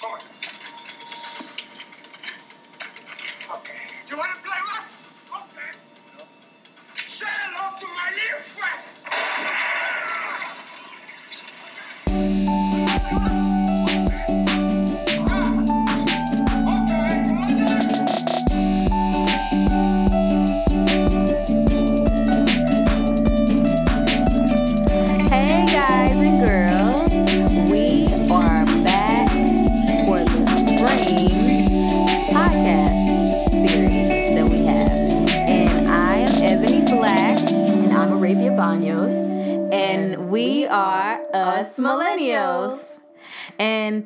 Come on. Okay. Do you want to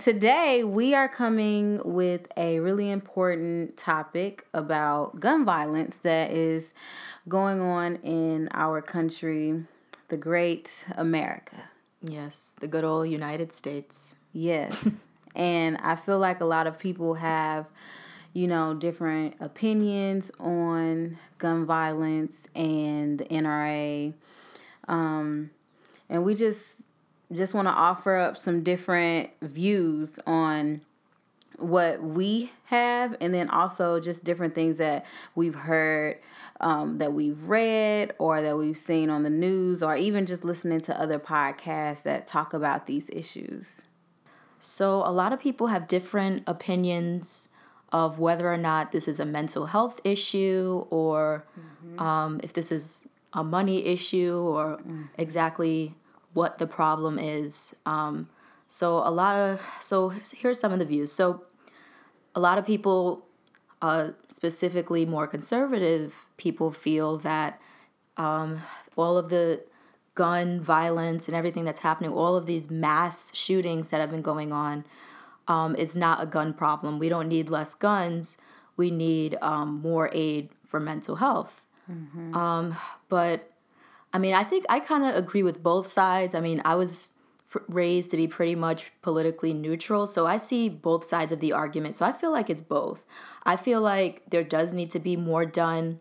today we are coming with a really important topic about gun violence that is going on in our country, the great America. Yes, the good old United States. Yes. and I feel like a lot of people have, you know, different opinions on gun violence and the NRA. Um, and we just just want to offer up some different views on what we have and then also just different things that we've heard um, that we've read or that we've seen on the news or even just listening to other podcasts that talk about these issues. So, a lot of people have different opinions of whether or not this is a mental health issue or um, if this is a money issue or exactly what the problem is. Um, so, a lot of, so here's some of the views. So, a lot of people, uh, specifically more conservative people, feel that um, all of the gun violence and everything that's happening, all of these mass shootings that have been going on, um, is not a gun problem. We don't need less guns. We need um, more aid for mental health. Um, but I mean, I think I kind of agree with both sides. I mean, I was raised to be pretty much politically neutral, so I see both sides of the argument. So I feel like it's both. I feel like there does need to be more done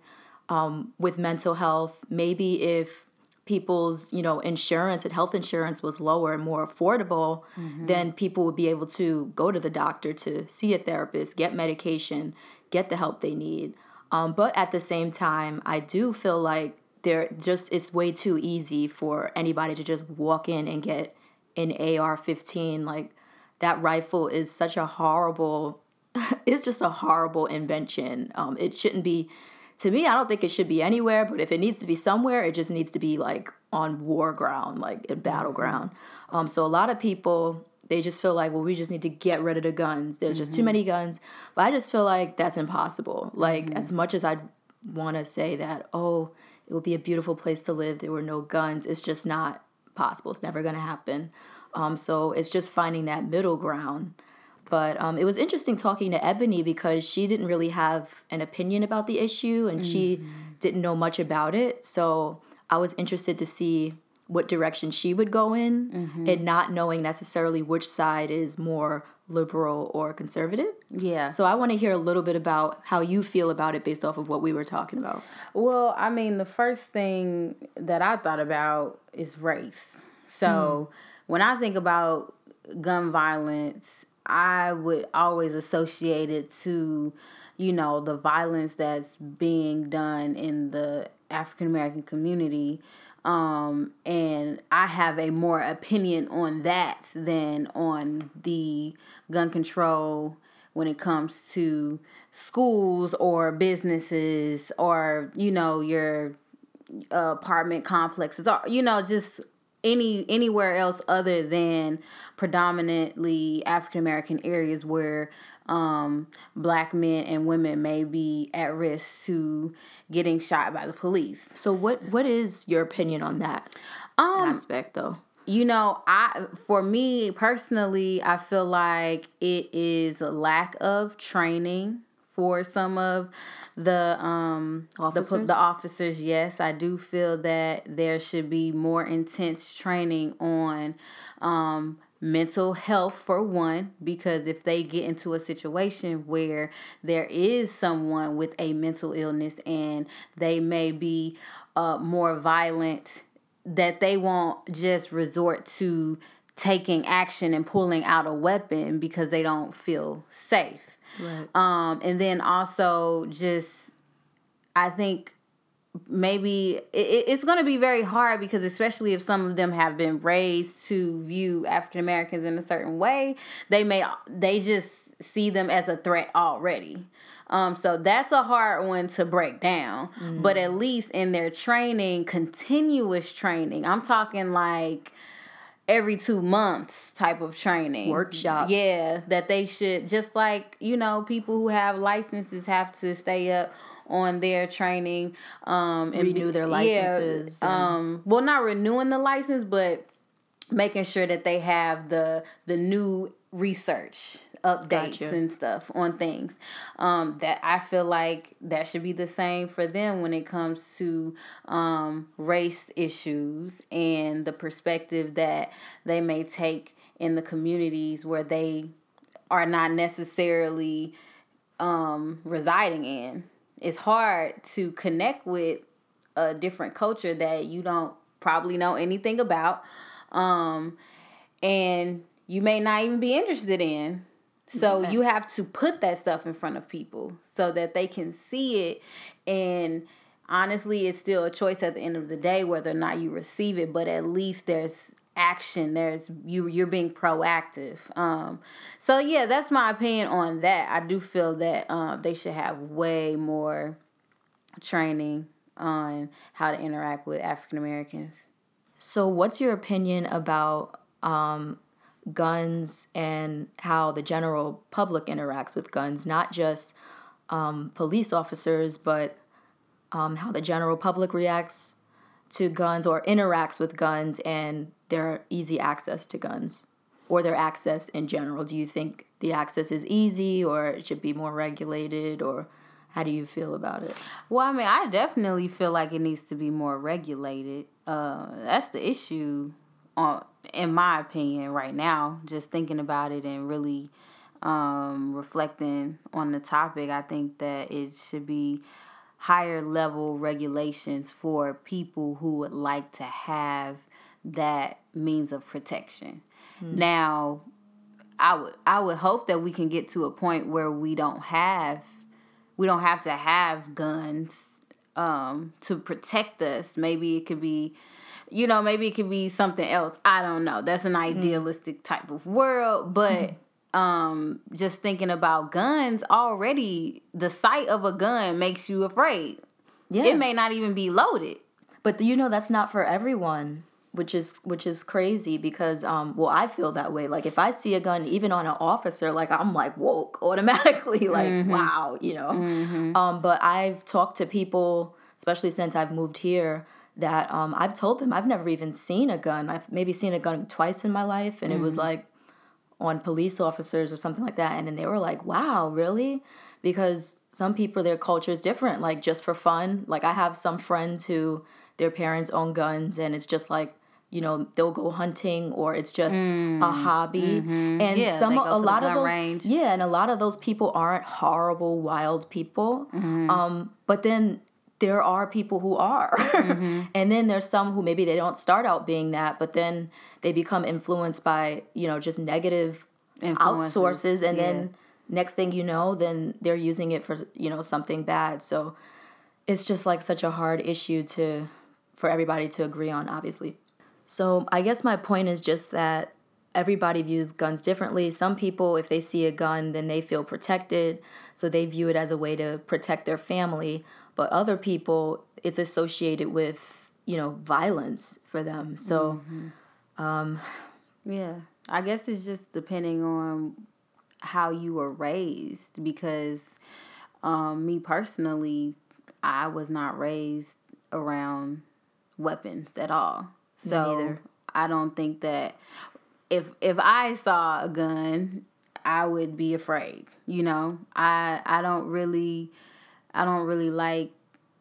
um, with mental health. Maybe if people's you know insurance and health insurance was lower and more affordable then people would be able to go to the doctor to see a therapist get medication get the help they need um, but at the same time i do feel like there just it's way too easy for anybody to just walk in and get an ar-15 like that rifle is such a horrible it's just a horrible invention um, it shouldn't be to me, I don't think it should be anywhere, but if it needs to be somewhere, it just needs to be like on war ground, like a battleground. Um, so a lot of people, they just feel like, well, we just need to get rid of the guns. There's just too many guns. But I just feel like that's impossible. Like, as much as I'd want to say that, oh, it would be a beautiful place to live, there were no guns, it's just not possible. It's never going to happen. Um, so it's just finding that middle ground. But um, it was interesting talking to Ebony because she didn't really have an opinion about the issue and she didn't know much about it. So I was interested to see what direction she would go in and not knowing necessarily which side is more liberal or conservative. yeah So I want to hear a little bit about how you feel about it based off of what we were talking about. Well, I mean, the first thing that I thought about is race. So hmm. when I think about gun violence, I would always associate it to, you know, the violence that's being done in the African American community. Um, and I have a more opinion on that than on the gun control when it comes to schools or businesses or, you know, your apartment complexes or, you know, just any anywhere else other than predominantly African American areas where um, black men and women may be at risk to getting shot by the police. So what what is your opinion on that aspect though? You know, I for me personally, I feel like it is a lack of training for some of the um the, Officers? the officers. Yes, I do feel that there should be more intense training on um mental health for one because if they get into a situation where there is someone with a mental illness and they may be uh, more violent that they won't just resort to taking action and pulling out a weapon because they don't feel safe. Right. Um, and then also just, I think maybe it, it's going to be very hard because especially if some of them have been raised to view African Americans in a certain way, they may they just see them as a threat already. Um, so that's a hard one to break down. Mm-hmm. But at least in their training, continuous training, I'm talking like every two months type of training. Workshops. Yeah that they should just like you know people who have licenses have to stay up on their training um and renew their licenses yeah, um well not renewing the license but making sure that they have the the new research updates gotcha. and stuff on things um, that I feel like that should be the same for them when it comes to um, race issues and the perspective that they may take in the communities where they are not necessarily um, residing in. It's hard to connect with a different culture that you don't probably know anything about. Um, and you may not even be interested in. So okay. you have to put that stuff in front of people so that they can see it. And honestly it's still a choice at the end of the day whether or not you receive it but at least there's action. There's you you're being proactive. Um so yeah that's my opinion on that. I do feel that um they should have way more training on how to interact with african americans so what's your opinion about um guns and how the general public interacts with guns, not just um, police officers, but um, how the general public reacts to guns or interacts with guns and their easy access to guns or their access in general. Do you think the access is easy or it should be more regulated or how do you feel about it? Well, I mean, I definitely feel like it needs to be more regulated. Uh, that's the issue on in my opinion right now just thinking about it and really um, reflecting on the topic i think that it should be higher level regulations for people who would like to have that means of protection mm. now i would i would hope that we can get to a point where we don't have we don't have to have guns um, to protect us maybe it could be you know, maybe it could be something else. I don't know. That's an mm-hmm. idealistic mm. type of world, but mm. um just thinking about guns already the sight of a gun makes you afraid. Yeah. It may not even be loaded. But you know that's not for everyone which is which is crazy because um well I feel that way like if I see a gun even on an officer like I'm like woke automatically like mm-hmm. wow you know mm-hmm. um but I've talked to people especially since I've moved here that um, I've told them I've never even seen a gun. I've maybe seen a gun twice in my life, and mm. it was mm. like on police officers or something like that. And then they were like, wow, really? Because some people, their culture is different, like just for fun. Like I have some friends who their parents own guns, and it's just like, you know, they'll go hunting or it's just mm. a hobby. Mm-hmm. And yeah, some a lot of those range. Yeah, and a lot of those people aren't horrible wild people. Mm-hmm. Um, but then there are people who are. Mm-hmm. and then there's some who maybe they don't start out being that, but then they become influenced by, you know, just negative outsources and yeah. then next thing you know, then they're using it for, you know, something bad. So it's just like such a hard issue to for everybody to agree on, obviously. So I guess my point is just that everybody views guns differently. Some people, if they see a gun, then they feel protected. So they view it as a way to protect their family but other people it's associated with you know violence for them. So mm-hmm. um yeah. I guess it's just depending on how you were raised because um me personally i was not raised around weapons at all. So i don't think that if if i saw a gun i would be afraid you know? I i don't really I don't really like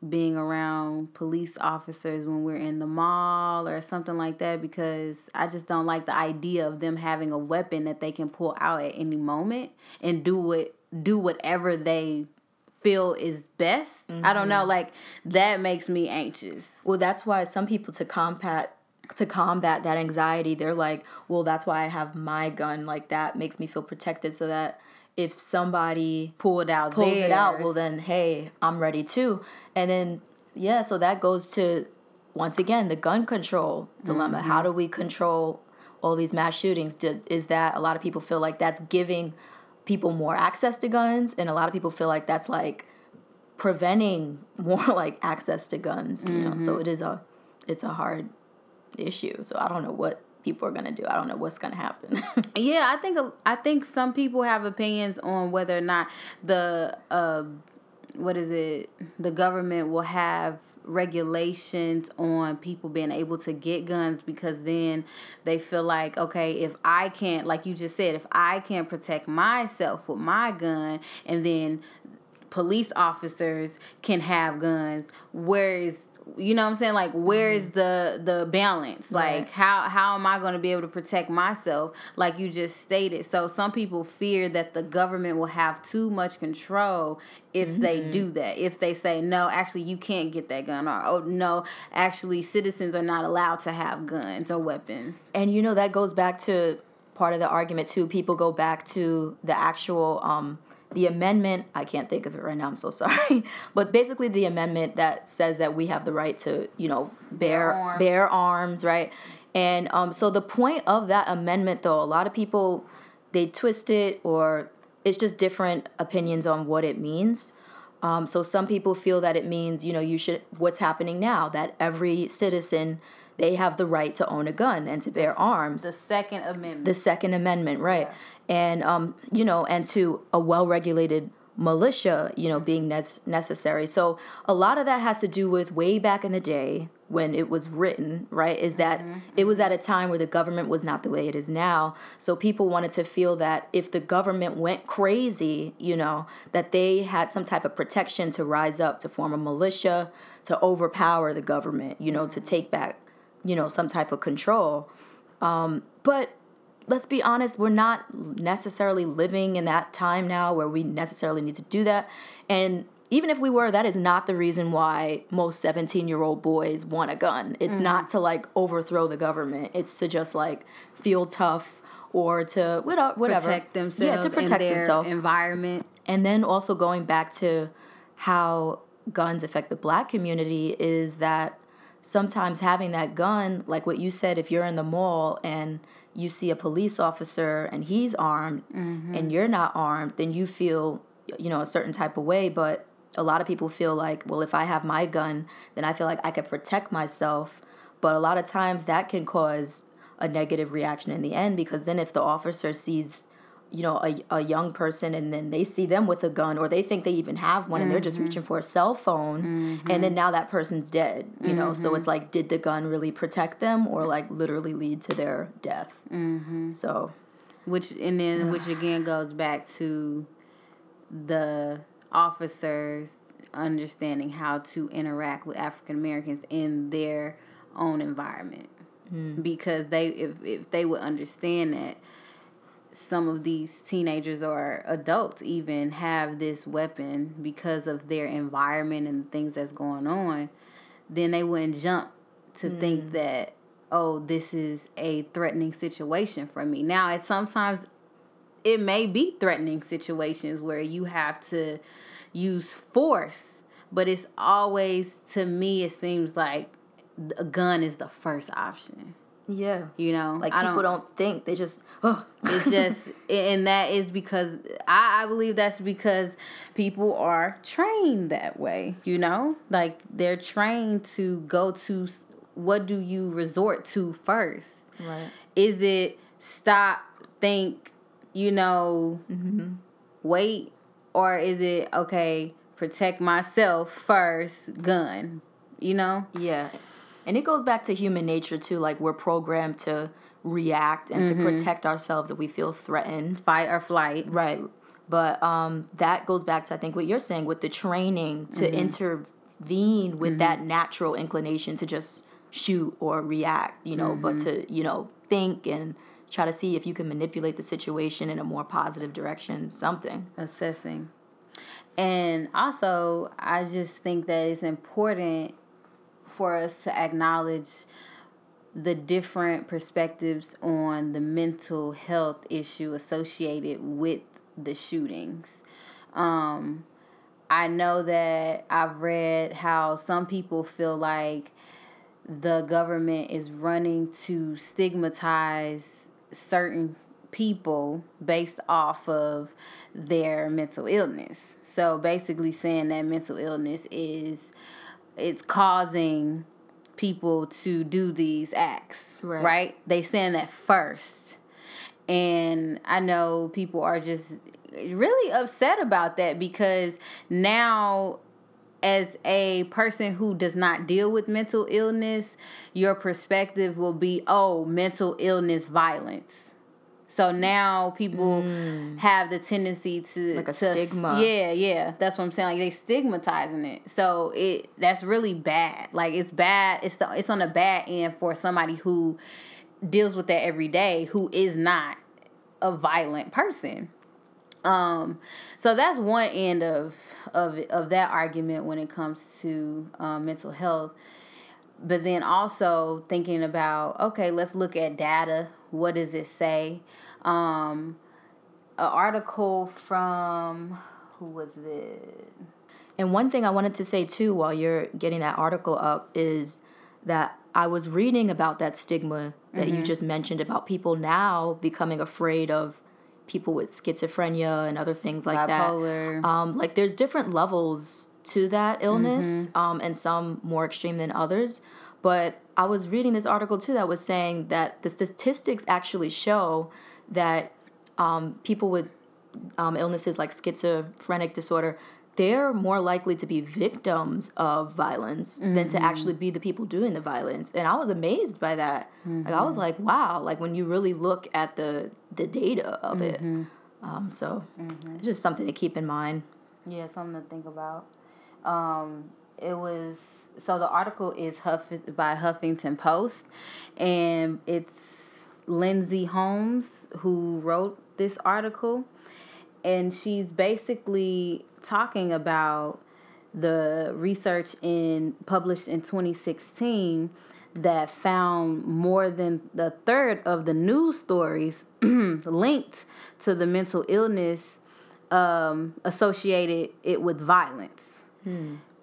being around police officers when we're in the mall or something like that because I just don't like the idea of them having a weapon that they can pull out at any moment and do what do whatever they feel is best. Mm-hmm. I don't know, mm-hmm. like that makes me anxious. Well, that's why some people to combat to combat that anxiety, they're like, well, that's why I have my gun. Like that makes me feel protected, so that if somebody pull it out, pulls it out, well then hey, I'm ready too. And then yeah, so that goes to once again the gun control dilemma. Mm-hmm. How do we control all these mass shootings? Do, is that a lot of people feel like that's giving people more access to guns, and a lot of people feel like that's like preventing more like access to guns. You Mm-hmm. so it is a it's a hard issue. So I don't know what people are gonna do. I don't know what's gonna happen. Yeah, I think I think some people have opinions on whether or not the uh, what is it? The government will have regulations on people being able to get guns because then they feel like okay, if I can't, like you just said, if I can't protect myself with my gun, and then police officers can have guns, where is you know what I'm saying? Like where is the the balance? Like Right. how how am I going to be able to protect myself like you just stated? So some people fear that the government will have too much control if they do that. If they say no, actually you can't get that gun or oh no, actually citizens are not allowed to have guns or weapons. And you know that goes back to part of the argument too. People go back to the actual um the amendment. I can't think of it right now. I'm so sorry. But basically, the amendment that says that we have the right to you know bear arms. bear arms, right? And um, so the point of that amendment, though, a lot of people they twist it or it's just different opinions on what it means. Um, so some people feel that it means, you know, you should, what's happening now, that every citizen, they have the right to own a gun and to bear arms. The Second Amendment. the Second Amendment, right? And, um, you know, and to a well regulated militia, you know, being nes- necessary. So a lot of that has to do with way back in the day when it was written, right? Is that it was at a time where the government was not the way it is now. So people wanted to feel that if the government went crazy, you know, that they had some type of protection to rise up, to form a militia, to overpower the government, you know, to take back, you know, some type of control. Um, but let's be honest, we're not necessarily living in that time now where we necessarily need to do that. And even if we were, that is not the reason why most 17 year old boys want a gun. It's mm-hmm. not to like overthrow the government, it's to just like feel tough or to whate- whatever. protect themselves Yeah, to protect their themselves. environment. And then also going back to how guns affect the black community is that sometimes having that gun, like what you said, if you're in the mall and you see a police officer and he's armed mm-hmm. and you're not armed, then you feel, you know, a certain type of way. But a lot of people feel like, well, if I have my gun, then I feel like I could protect myself. But a lot of times that can cause a negative reaction in the end because then if the officer sees you know a, a young person and then they see them with a gun or they think they even have one and they're just reaching mm-hmm. for a cell phone and then mm-hmm. now that person's dead you know? So it's mm-hmm. like did the gun really protect them or like literally lead to their death? So which and then which again goes back to the officers understanding how to interact with African Americans in their own environment. Mm. Because they if, if they would understand that some of these teenagers or adults even have this weapon because of their environment and the things that's going on then they wouldn't jump to mm. think that oh this is a threatening situation for me. Now it's sometimes it may be threatening situations where you have to use force but it's always to me it seems like a gun is the first option yeah. You know like I people don't, think they just oh it's just and that is because I, I believe that's because people are trained that way you know? Like they're trained to go to what do you resort to first? Right. Is it stop think you know mm-hmm. wait? Or is it okay protect myself first gun you know? Yeah. And it goes back to human nature too. Like we're programmed to react and to mm-hmm. protect ourselves if we feel threatened. fight or flight Right. But um, that goes back to I think what you're saying with the training to mm-hmm. intervene with mm-hmm. that natural inclination to just shoot or react, you know, but to, you know, think and try to see if you can manipulate the situation in a more positive direction, something. assessing. And also, I just think that it's important for us to acknowledge the different perspectives on the mental health issue associated with the shootings. Um, I know that I've read how some people feel like the government is running to stigmatize certain people based off of their mental illness. So basically saying that mental illness is it's causing people to do these acts, right? right? They saying that first. And I know people are just really upset about that because now as a person who does not deal with mental illness, your perspective will be, oh, mental illness violence. So now people mm. have the tendency to like a to, stigma. Yeah, yeah, that's what I'm saying. Like they stigmatizing it. So it that's really bad. Like it's bad. It's the it's on the bad end for somebody who deals with that every day, who is not a violent person. Um, so that's one end of of of that argument when it comes to um, mental health. But then also thinking about okay, let's look at data. What does it say? Um, an article from who was it? And one thing I wanted to say too, while you're getting that article up, is that I was reading about that stigma that mm-hmm. you just mentioned about people now becoming afraid of people with schizophrenia and other things like Bipolar. that. Um, like there's different levels to that illness, mm-hmm. um, and some more extreme than others. But I was reading this article too that was saying that the statistics actually show that um, people with um, illnesses like schizophrenic disorder they're more likely to be victims of violence mm-hmm. than to actually be the people doing the violence and i was amazed by that mm-hmm. like i was mm-hmm. like wow like when you really look at the the data of mm-hmm. it um, so mm-hmm. it's just something to keep in mind yeah something to think about um, it was so the article is Huff by Huffington Post, and it's Lindsay Holmes who wrote this article, and she's basically talking about the research in published in 2016 that found more than the third of the news stories linked to the mental illness um, associated it with violence.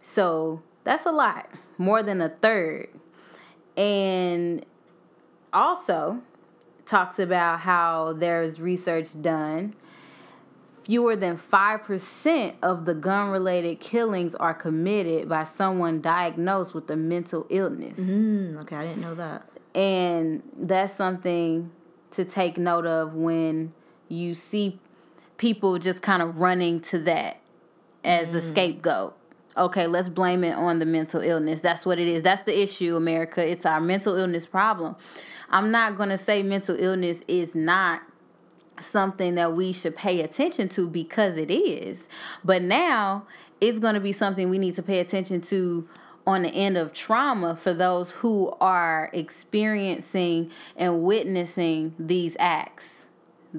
So that's a lot, more than a third. And also talks about how there's research done fewer than 5% of the gun related killings are committed by someone diagnosed with a mental illness. Mm, okay, I didn't know that. And that's something to take note of when you see people just kind of running to that as mm. a scapegoat. Okay, let's blame it on the mental illness. That's what it is. That's the issue, America. It's our mental illness problem. I'm not going to say mental illness is not something that we should pay attention to because it is. But now it's going to be something we need to pay attention to on the end of trauma for those who are experiencing and witnessing these acts.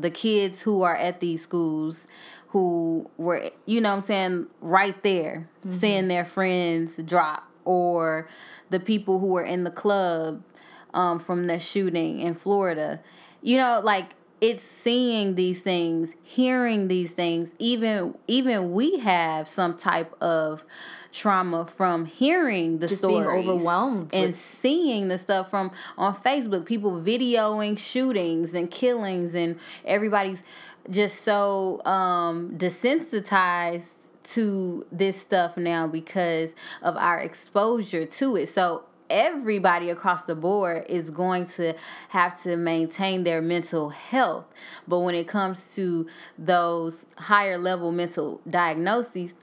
The kids who are at these schools who were, you know I'm saying, right there, mm-hmm. seeing their friends drop, or the people who were in the club um, from the shooting in Florida. You know, like it's seeing these things hearing these things. Even even we have some type of trauma from hearing the Just stories being overwhelmed and with- seeing the stuff from on Facebook people videoing shootings and killings and everybody's just so um desensitized to this stuff now because of our exposure to it. So everybody across the board is going to have to maintain their mental health. But when it comes to those higher level mental diagnoses,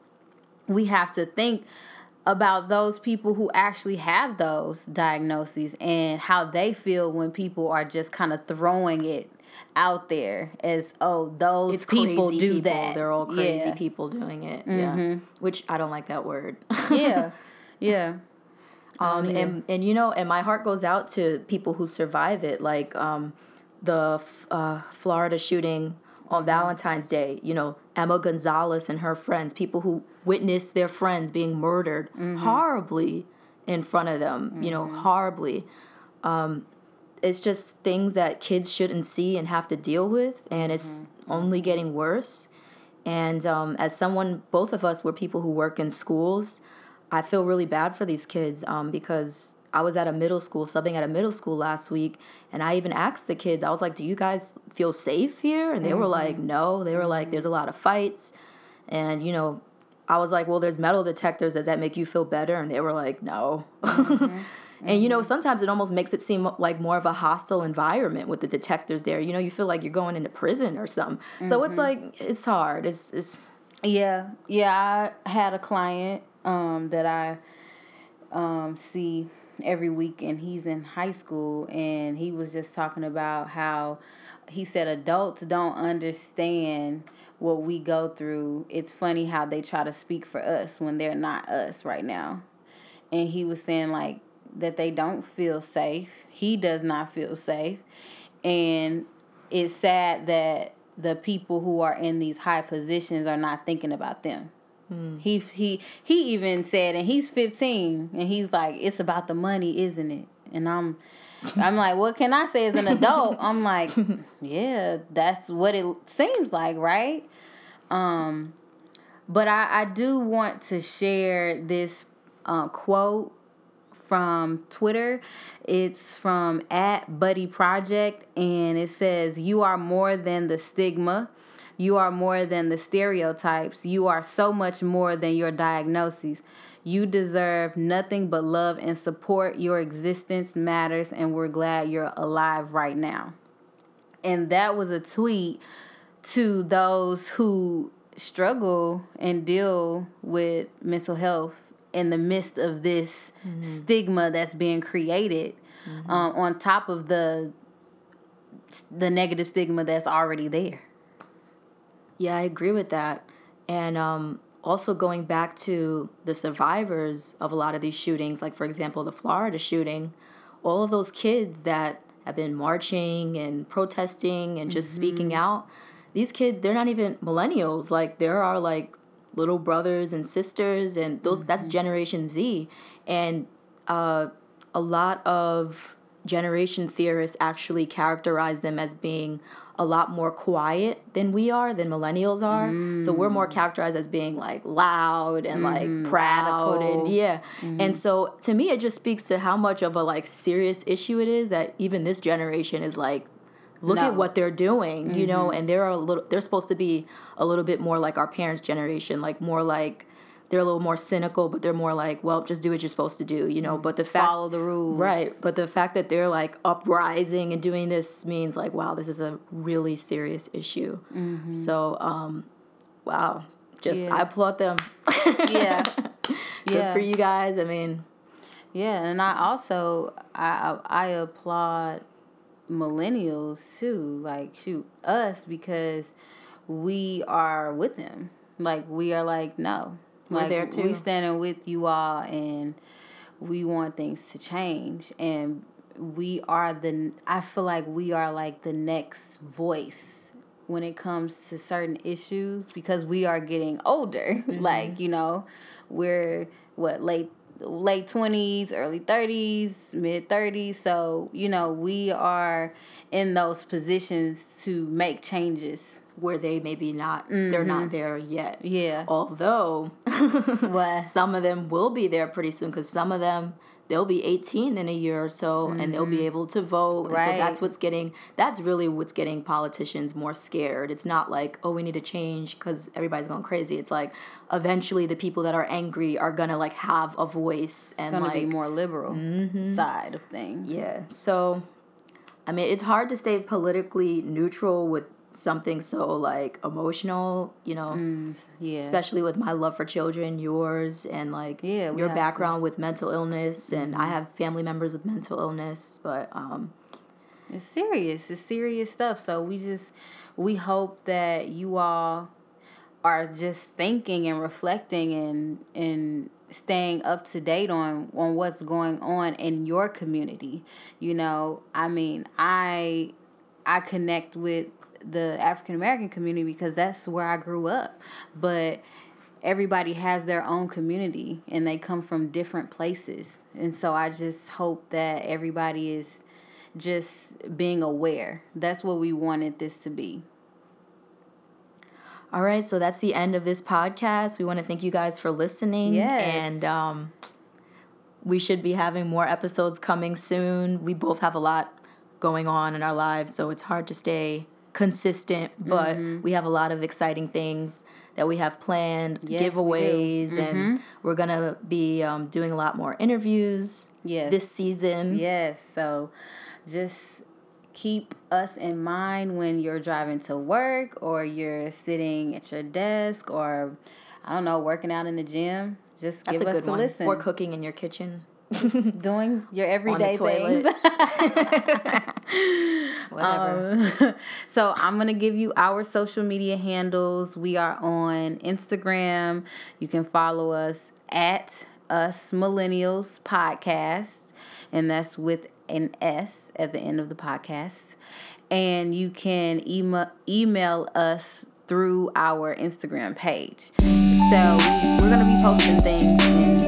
we have to think about those people who actually have those diagnoses and how they feel when people are just kind of throwing it out there as oh those it's people do people. that they're all crazy yeah. people doing it mm-hmm. yeah which i don't like that word yeah yeah um, and and you know, and my heart goes out to people who survive it, like um, the uh, Florida shooting on mm-hmm. Valentine's Day. You know, Emma Gonzalez and her friends, people who witnessed their friends being murdered mm-hmm. horribly in front of them. Mm-hmm. You know, mm-hmm. horribly. Um, it's just things that kids shouldn't see and have to deal with, and it's only getting worse. And um, as someone, both of us were people who work in schools. I feel really bad for these kids um, because I was at a middle school, subbing at a middle school last week, and I even asked the kids, I was like, Do you guys feel safe here? And they were mm-hmm. like, No. They were like, There's a lot of fights. And, you know, I was like, Well, there's metal detectors. Does that make you feel better? And they were like, No. Mm-hmm. And you know, mm-hmm. sometimes it almost makes it seem like more of a hostile environment with the detectors there. You know, you feel like you're going into prison or something. So it's like it's hard. It's it's Yeah, yeah. I had a client um, that I um, see every week, and he's in high school, and he was just talking about how he said adults don't understand what we go through. It's funny how they try to speak for us when they're not us right now. And he was saying like that they don't feel safe. He does not feel safe, and it's sad that the people who are in these high positions are not thinking about them. He he he even said, and he's fifteen, and he's like, "It's about the money, isn't it?" And I'm, I'm like, "What can I say as an adult?" I'm like, "Yeah, that's what it seems like, right?" Um, but I I do want to share this uh, quote from Twitter. It's from at Buddy Project, and it says, "You are more than the stigma." You are more than the stereotypes. You are so much more than your diagnoses. You deserve nothing but love and support. Your existence matters, and we're glad you're alive right now. And that was a tweet to those who struggle and deal with mental health in the midst of this stigma that's being created um, on top of the the negative stigma that's already there. Yeah, I agree with that. And um, also going back to the survivors of a lot of these shootings, like for example, the Florida shooting, all of those kids that have been marching and protesting and just speaking out, these kids, they're not even millennials. Like there are like little brothers and sisters, and those that's Generation Z. And uh, a lot of generation theorists actually characterize them as being a lot more quiet than we are, than millennials are. So we're more mm. characterized as being like loud and like mm-hmm. proud Radical. and yeah. Mm-hmm. And so to me, it just speaks to how much of a like serious issue it is that even this generation is like. Look No. at what they're doing, you know, mm-hmm. and they're a little. They're supposed to be a little bit more like our parents' generation, like more like they're a little more cynical, but they're more like, well, just do what you're supposed to do, you know. But the fact, Follow the rules. right? But the fact that they're like uprising and doing this means like, wow, this is a really serious issue. So, um, wow, just Yeah. I applaud them. Yeah. Good yeah. for you guys. I mean, Yeah, and I also I I I applaud millennials too. Like shoot us because we are with them. Like we are like no, We're like there, too. we standing with you all, and we want things to change, and we are the. I feel like we are like the next voice when it comes to certain issues because we are getting older. Mm-hmm. like you know, we're what late late 20s, early 30s, mid 30s. So, you know, we are in those positions to make changes. Where they maybe not, they're not mm-hmm. there yet. Yeah. Although What? some of them will be there pretty soon because some of them they'll be 18 in a year or so and they'll be mm-hmm. able to vote and so Right. that's what's getting that's really what's getting politicians more scared it's not like oh we need to change because everybody's going crazy it's like eventually the people that are angry are gonna like have a voice and It's going to like be more liberal mm-hmm. side of things. yeah so i mean it's hard to stay politically neutral with something so like emotional you know Yeah. especially with my love for children, yours, and like Yeah, your background with mental illness, and I have family members with mental illness. But um, It's serious. It's serious stuff. So we just we hope that you all are just thinking and reflecting and and staying up to date on on what's going on in your community. You know, I mean, I I connect with the African American community because that's where I grew up. But everybody has their own community and they come from different places. And so I just hope that everybody is just being aware. That's what we wanted this to be. All right, so that's the end of this podcast. We want to thank you guys for listening. Yes. And um, we should be having more episodes coming soon. We both have a lot going on in our lives, so it's hard to stay consistent, but Mm-hmm. we have a lot of exciting things that we have planned, Yes, we do. Mm-hmm. giveaways, and we're to be um, doing a lot more interviews Yes. this season. Yes, so just keep us in mind when you're driving to work or you're sitting at your desk or I don't know, working out in the gym. Just That's give a us a one. listen. Or cooking in your kitchen. doing your everyday things. Whatever. Um, so I'm gonna give you our social media handles. We are on Instagram. You can follow us at Us Millennials Podcast, and that's with an S at the end of the podcast. And you can email email us through our Instagram page. So we're gonna be posting things,